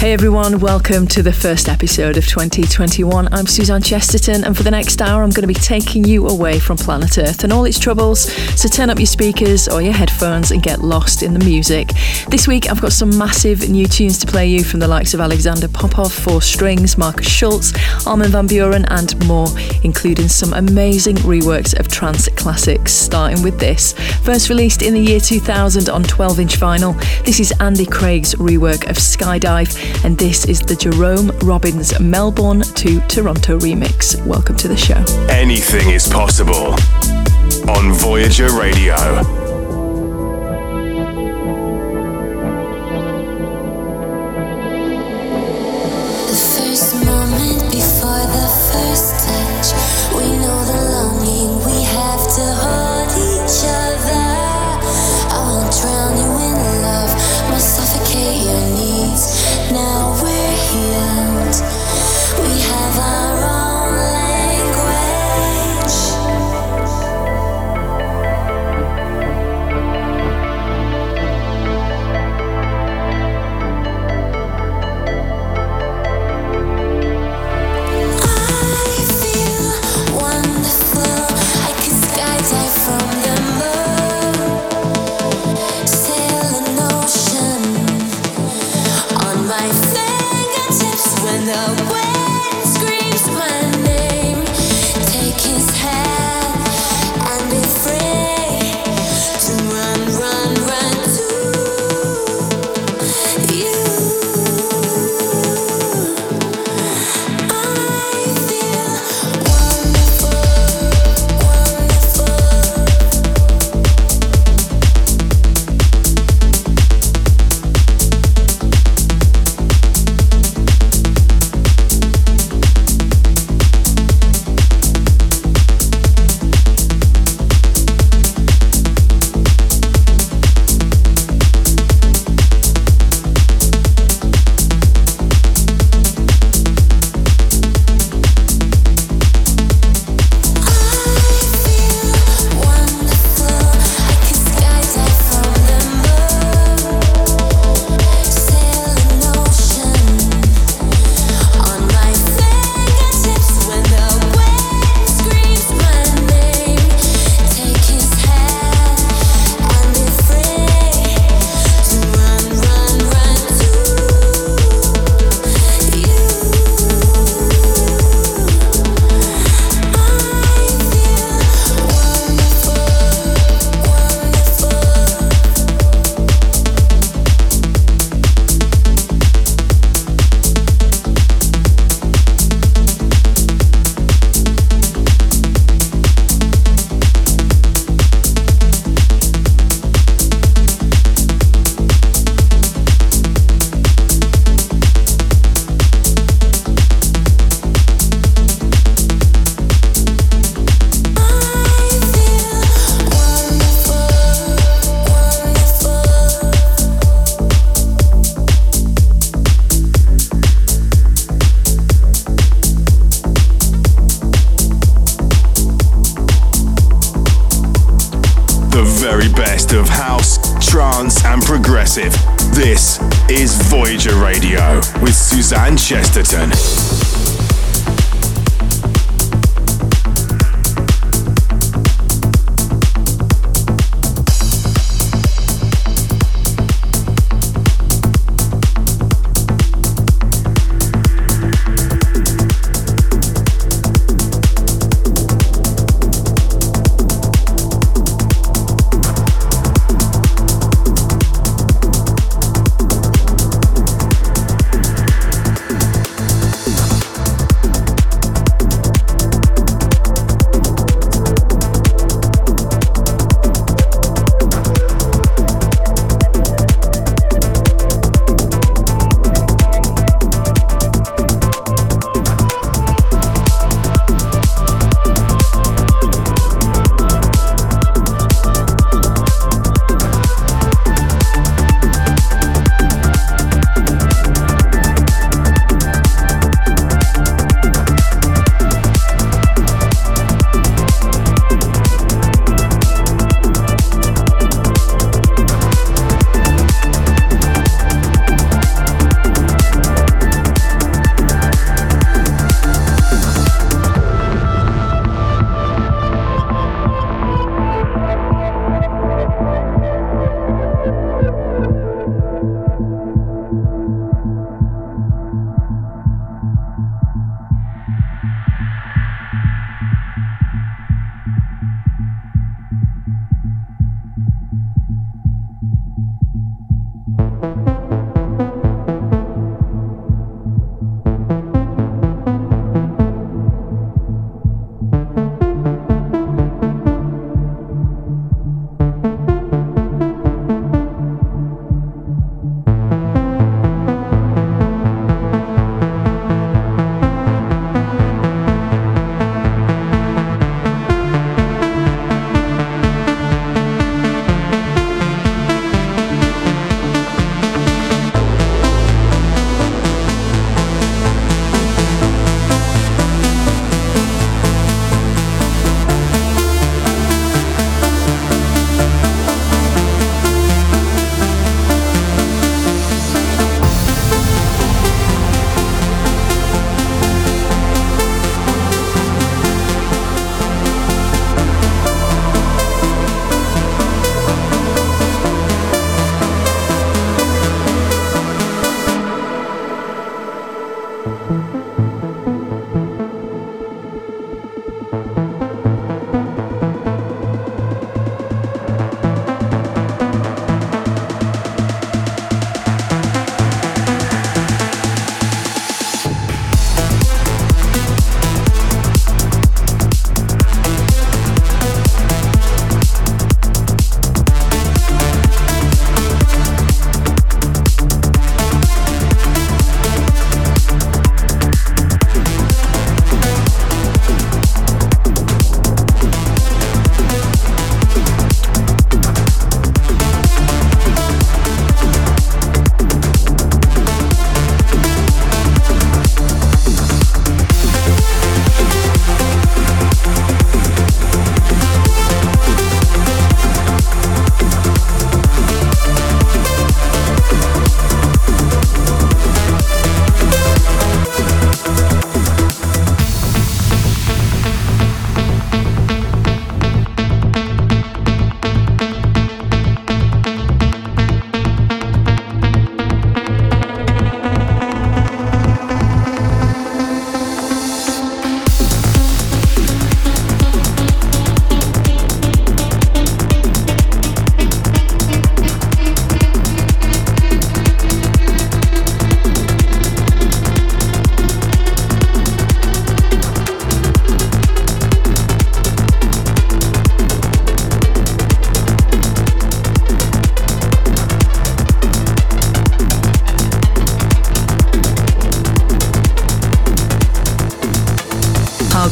Hey everyone, welcome to the first episode of 2021. I'm Suzanne Chesterton, and for the next hour, I'm going to be taking you away from planet Earth and all its troubles. So turn up your speakers or your headphones and get lost in the music. This week, I've got some massive new tunes to play you from the likes of Alexander Popov, Four Strings, Markus Schulz, Armin van Buuren, and more, including some amazing reworks of trance classics, starting with this. First released in the year 2000 on 12 inch vinyl, this is Andy Craig's rework of Skydive and this is the Jerome Robbins Melbourne to Toronto remix. Welcome to the show. Anything is possible on Voyager Radio.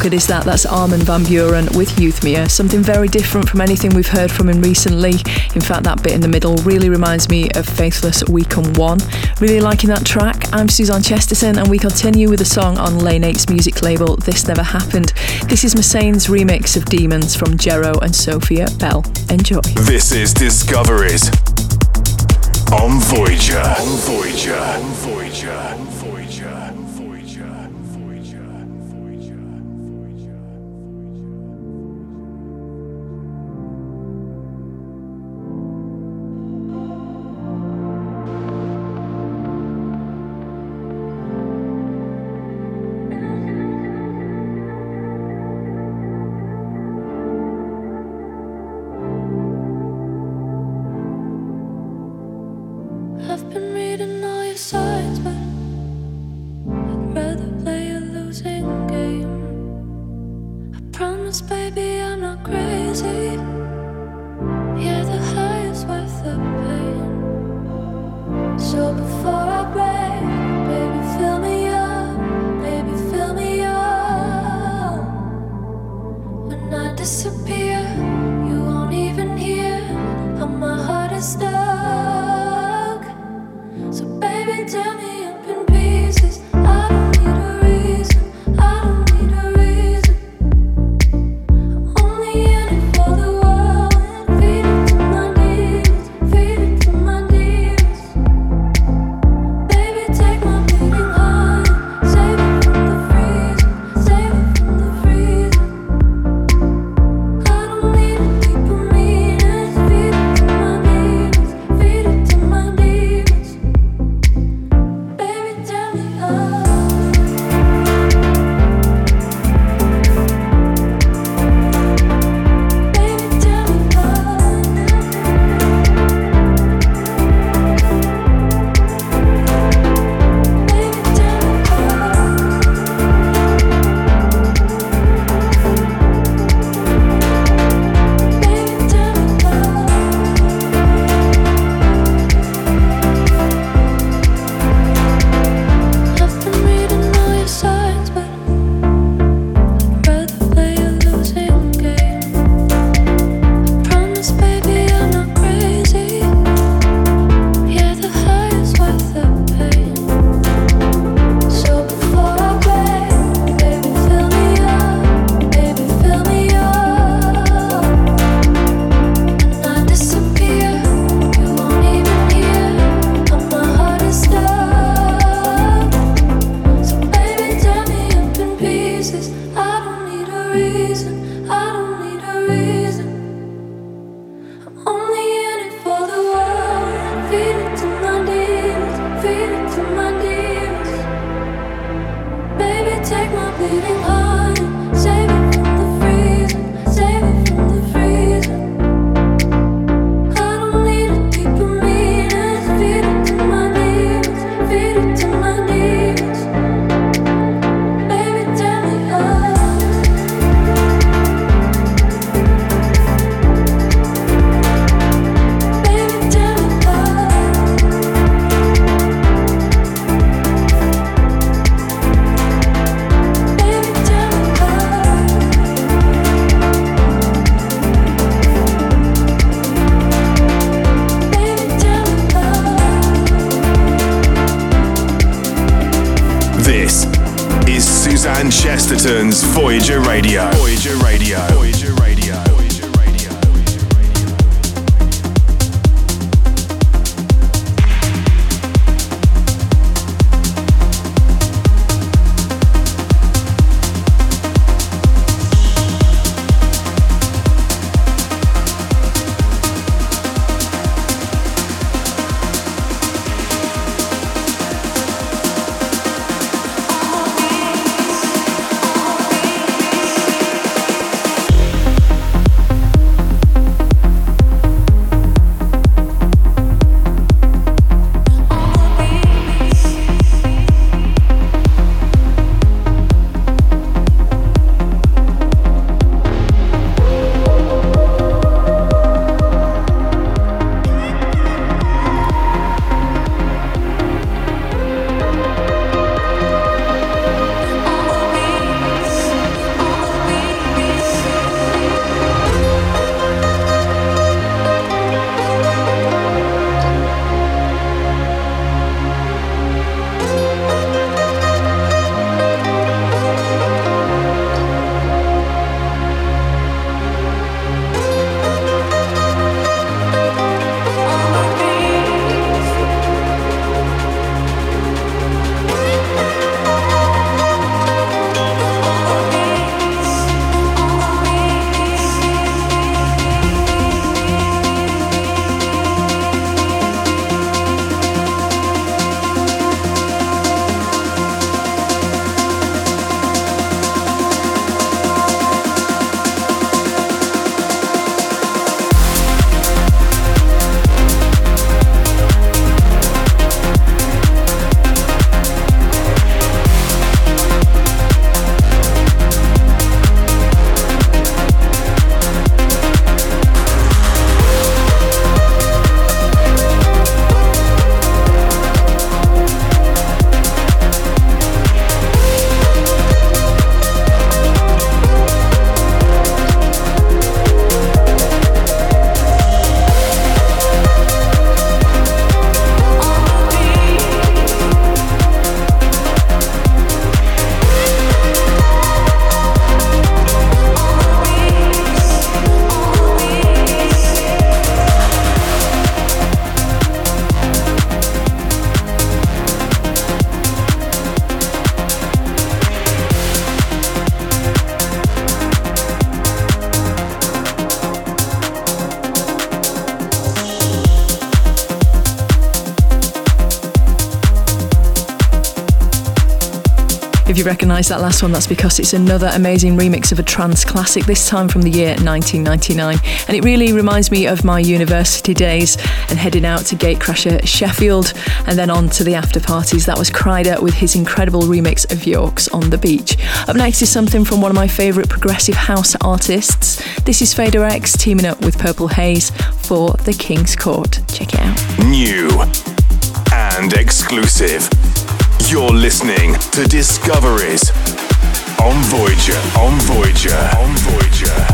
Is that? That's Armin van Buuren with Euthymia, something very different from anything we've heard from him recently. In fact, that bit in the middle really reminds me of Faithless We Come One. Really liking that track. I'm Suzanne Chesterton, and we continue with a song on Lane 8's music label, This Never Happened. This is Massane's remix of Demons from Jero and Sophia Bell. Enjoy. This is Discoveries on Voyager. On Voyager. On Voyager. Voyager Radio. Voyager Radio. You recognise that last one, that's because it's another amazing remix of a trance classic, this time from the year 1999. And it really reminds me of my university days and heading out to Gatecrasher Sheffield and then on to the after parties. That was Kryder with his incredible remix of Yorks on the Beach. Up next is something from one of my favourite progressive house artists. This is Fader X teaming up with Purple Haze for The King's Court. Check it out. New and exclusive. You're listening to Discoveries on Voyager, on Voyager, on Voyager.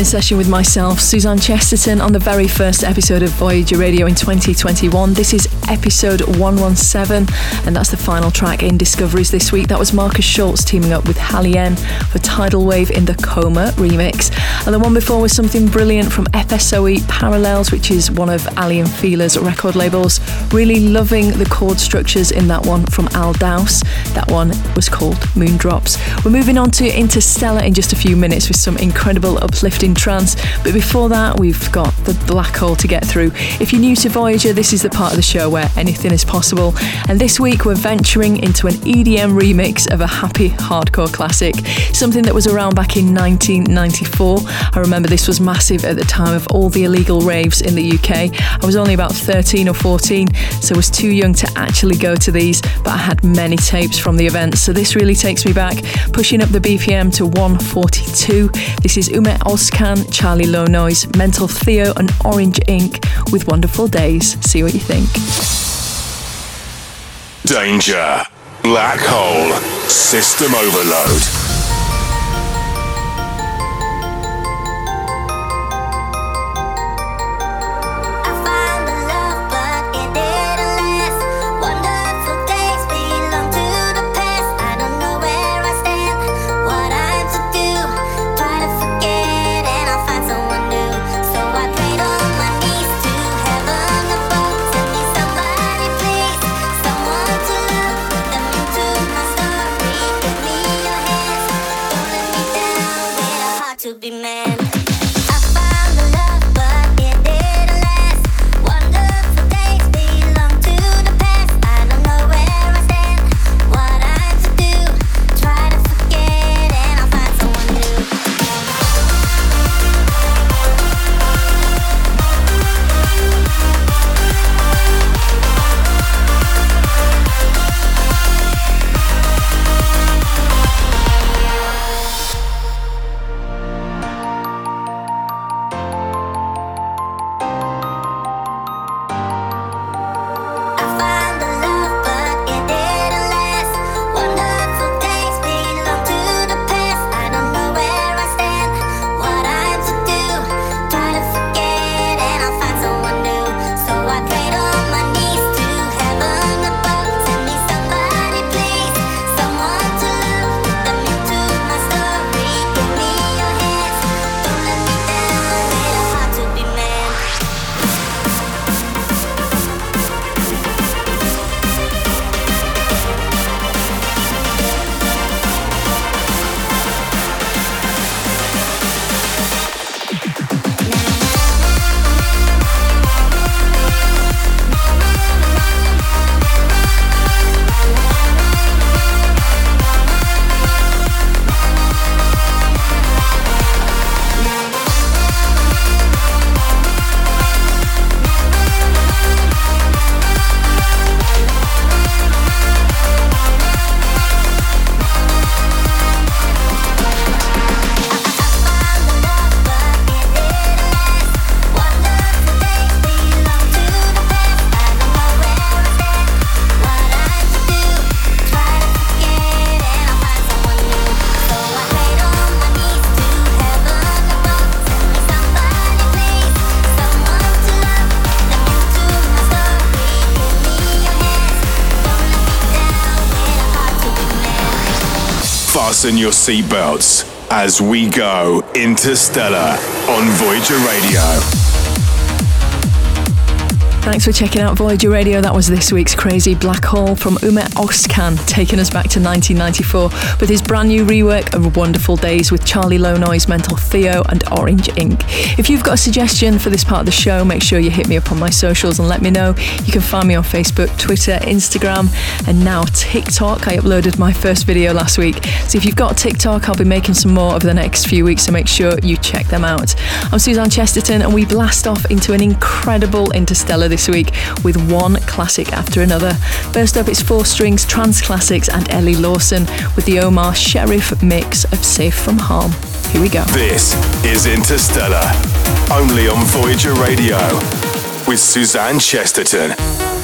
In session with myself, Suzanne Chesterton, on the very first episode of Voyager Radio in 2021. This is episode 117, and that's the final track in Discoveries this week. That was Markus Schulz teaming up with Hallyen for Tidal Wave in the Coma remix. And the one before was something brilliant from FSOE Parallels, which is one of Aly and Fila's record labels. Really loving the chord structures in that one from Al Dowse. That one was called Moondrops. We're moving on to Interstellar in just a few minutes with some incredible uplifting trance. But before that, we've got the black hole to get through. If you're new to Voyager, this is the part of the show where anything is possible. And this week, we're venturing into an EDM remix of a happy hardcore classic, something that was around back in 1994. I remember this was massive at the time of all the illegal raves in the UK. I was only about 13 or 14, so I was too young to actually go to these, but I had many tapes from the events. So this really takes me back, pushing up the BPM to 142. This is Ume Oskan, Charly Lownoise, Mental Theo, and Orange Ink with Wonderful Days. See what you think. Danger. Black hole. System overload. Fasten your seatbelts as we go interstellar on Voyager Radio. Thanks for checking out Voyager Radio. That was this week's Crazy Black Hole from Ummet Ozcan, taking us back to 1994 with his brand new rework of Wonderful Days with Charly Low Mental Theo, and Orange Ink. If you've got a suggestion for this part of the show, make sure you hit me up on my socials and let me know. You can find me on Facebook, Twitter, Instagram, and now TikTok. I uploaded my first video last week. So if you've got TikTok, I'll be making some more over the next few weeks, so make sure you check them out. I'm Suzanne Chesterton, and we blast off into an incredible interstellar this week with one classic after another. First up, it's Four Strings Trance Classics and Ellie Lawson with the Omar Sherif mix of Safe from Harm. Here we go. This is Interstellar, only on Voyager Radio with Suzanne Chesterton.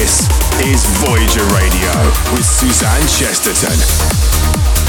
This is Voyager Radio with Suzanne Chesterton.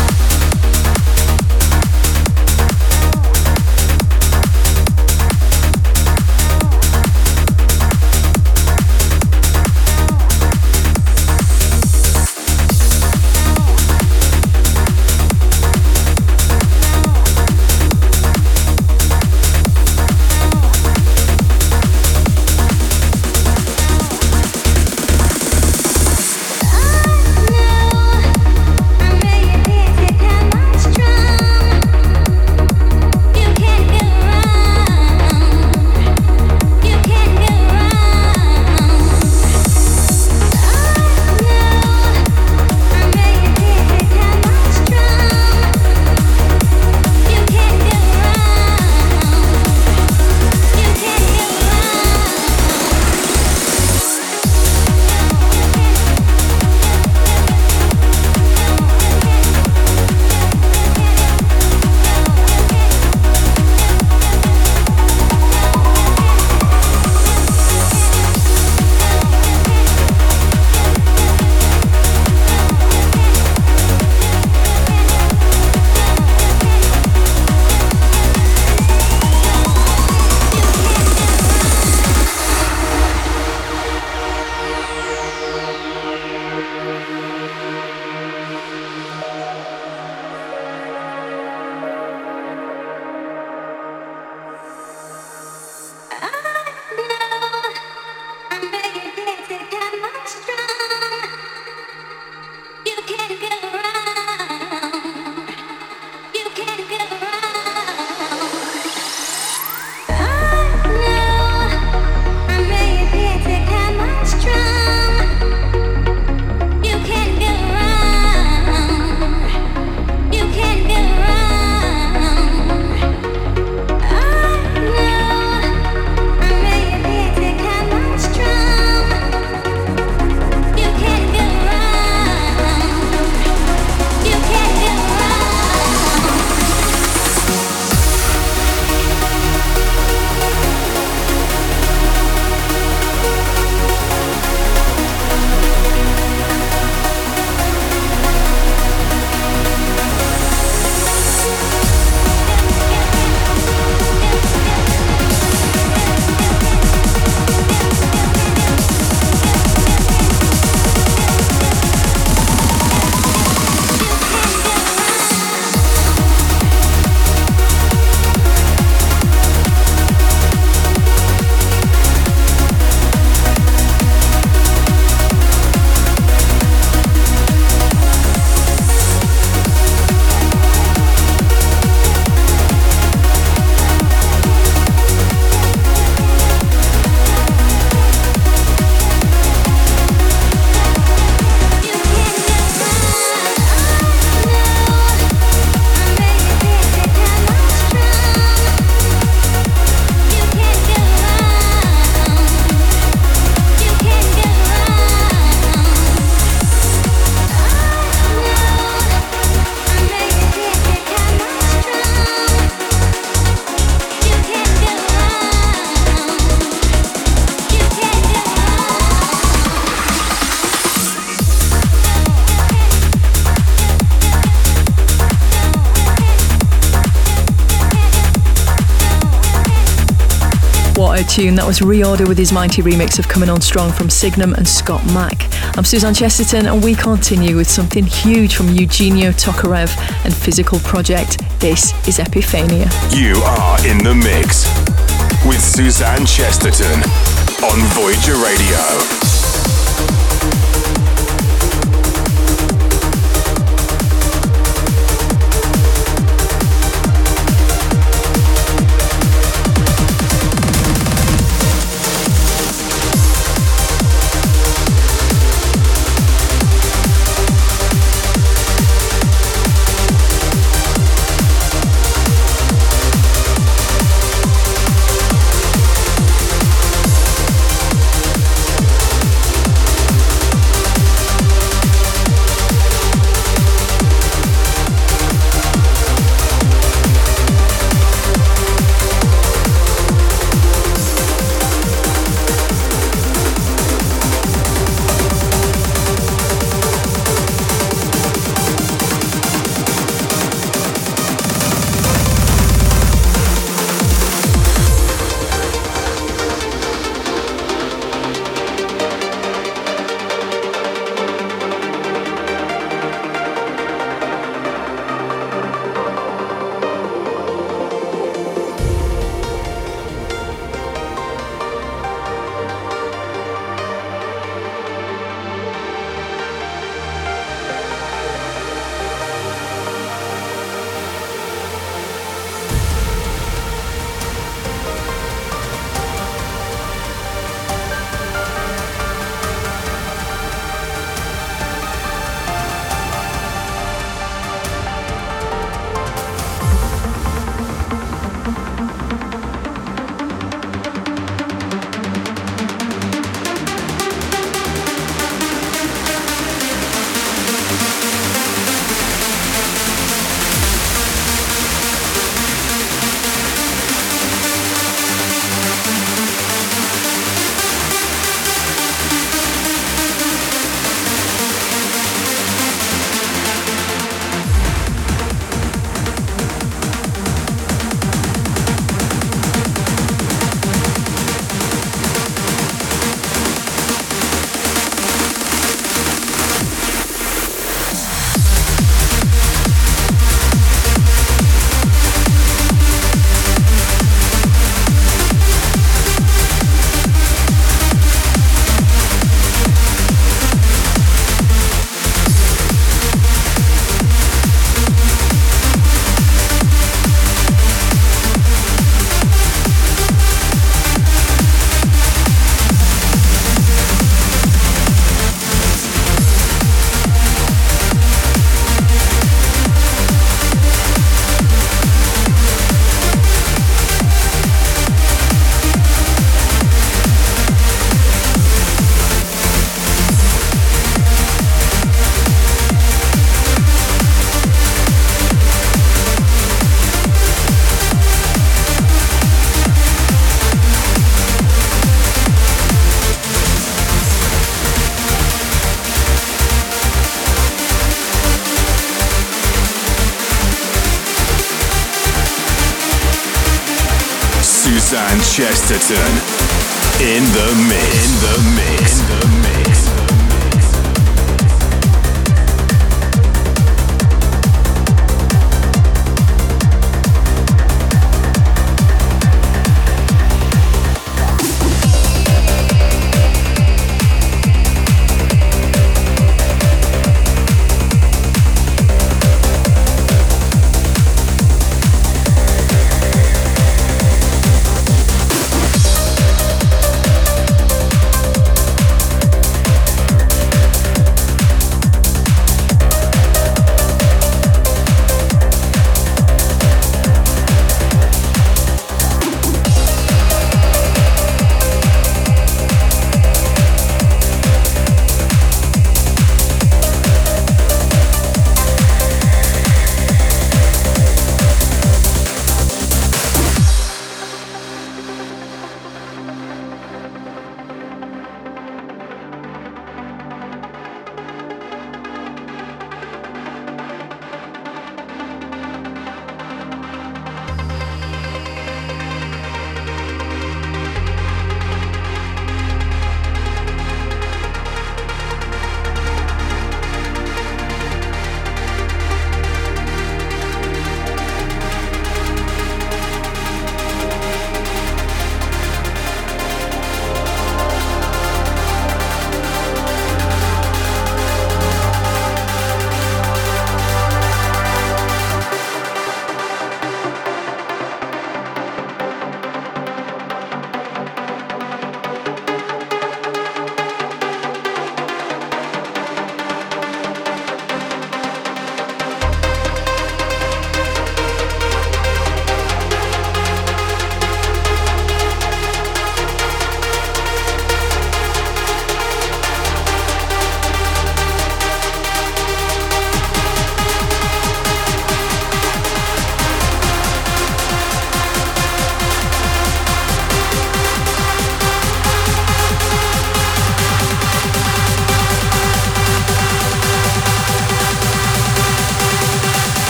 Tune. That was Reorder with his mighty remix of Coming On Strong from Signum and Scott Mac. I'm Suzanne Chesterton and we continue with something huge from Eugenio Tokarev and Physical Project. This is Epiphania. You are in the mix with Suzanne Chesterton on Voyager Radio. Chesterton in the mix. In the mix. In the mix.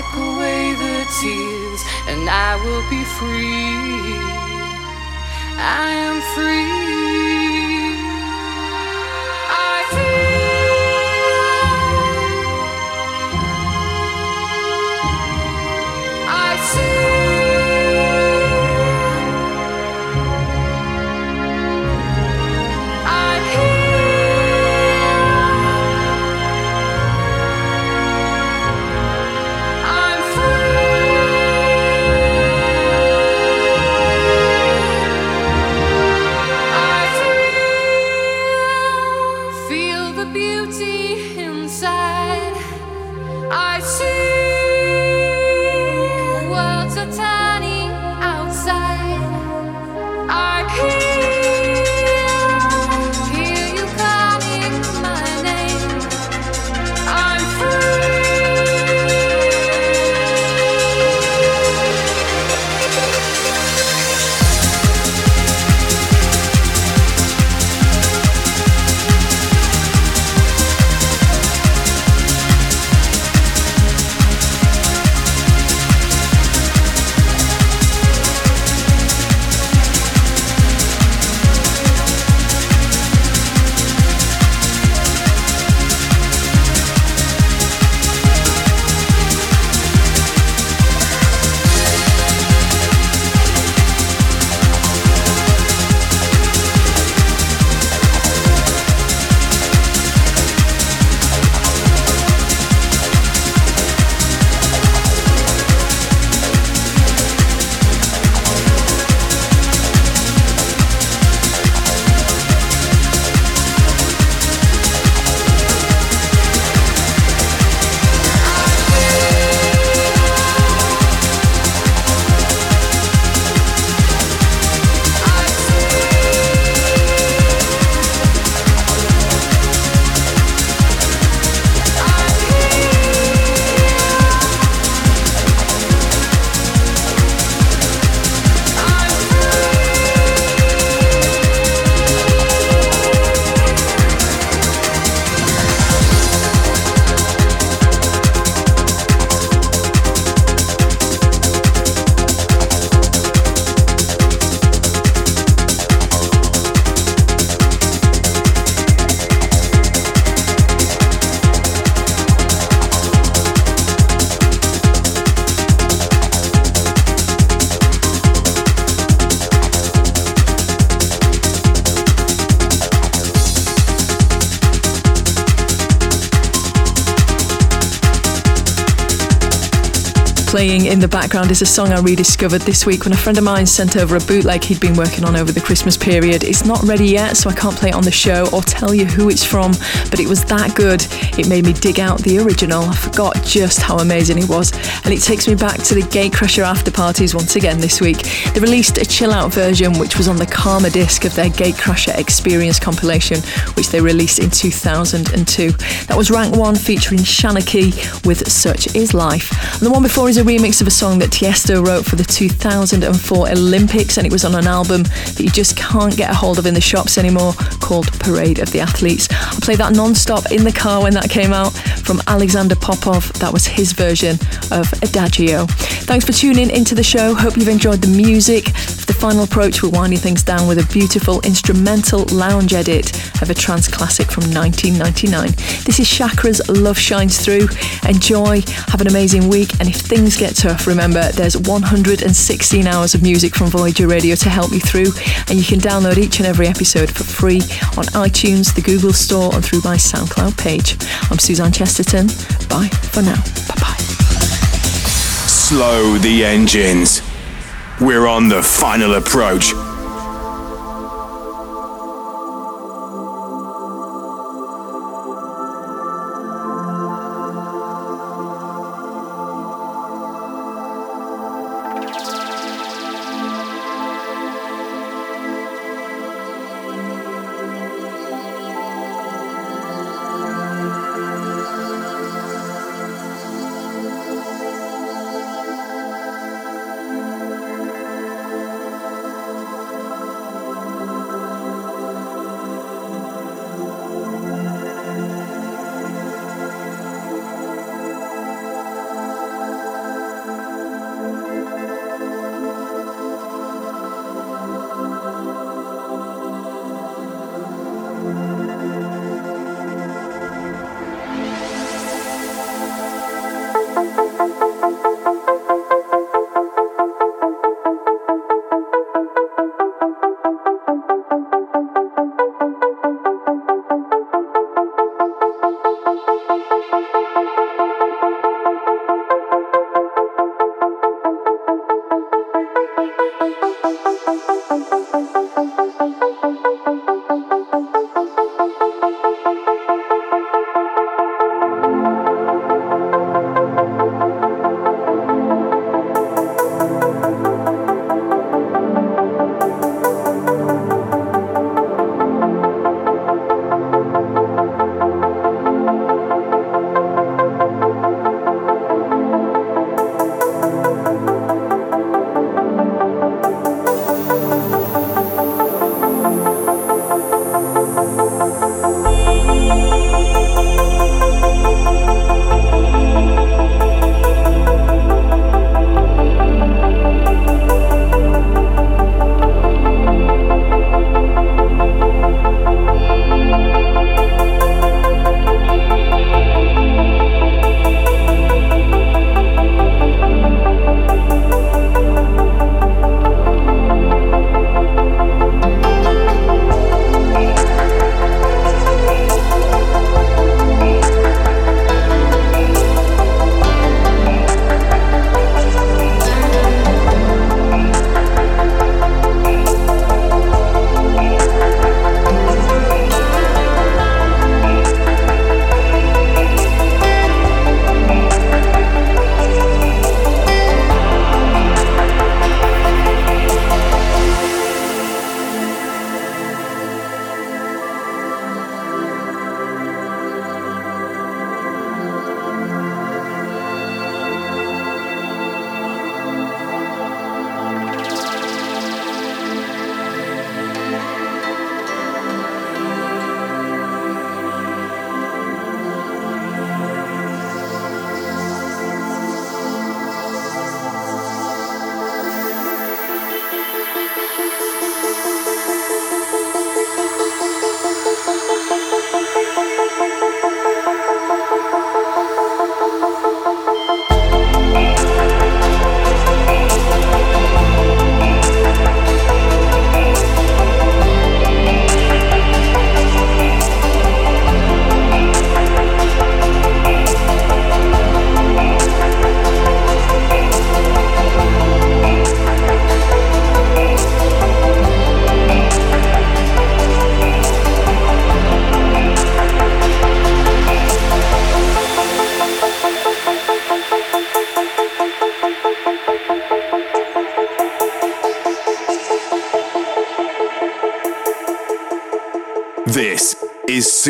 wipe away the tears, and I will be free. Playing in the background is a song I rediscovered this week when a friend of mine sent over a bootleg he'd been working on over the Christmas period. It's not ready yet, so I can't play it on the show or tell you who it's from, but it was that good. It made me dig out the original. I forgot just how amazing it was, and it takes me back to the Gatecrasher after parties once again this week. They released a chill out version which was on the Karma disc of their Gatecrasher Experience compilation, which they released in 2002. That was rank one featuring Shanokee with Such Is Life. And the one before is a remix of a song that Tiesto wrote for the 2004 Olympics, and it was on an album that you just can't get a hold of in the shops anymore called Parade of the Athletes. I played that non stop in the car when that came out from Alexander Popov. That was his version of Adagio. Thanks for tuning into the show. Hope you've enjoyed the music. For the final approach, we're winding things down with a beautiful instrumental lounge edit of a trance classic from 1999. This is Chakra's Love Shines Through. Enjoy, have an amazing week, and if things get tough, remember there's 116 hours of music from Voyager Radio to help you through, and you can download each and every episode for free on iTunes, the Google Store, and through my SoundCloud page. I'm Suzanne Chesterton. Bye for now. Bye bye. Slow the engines. We're on the final approach.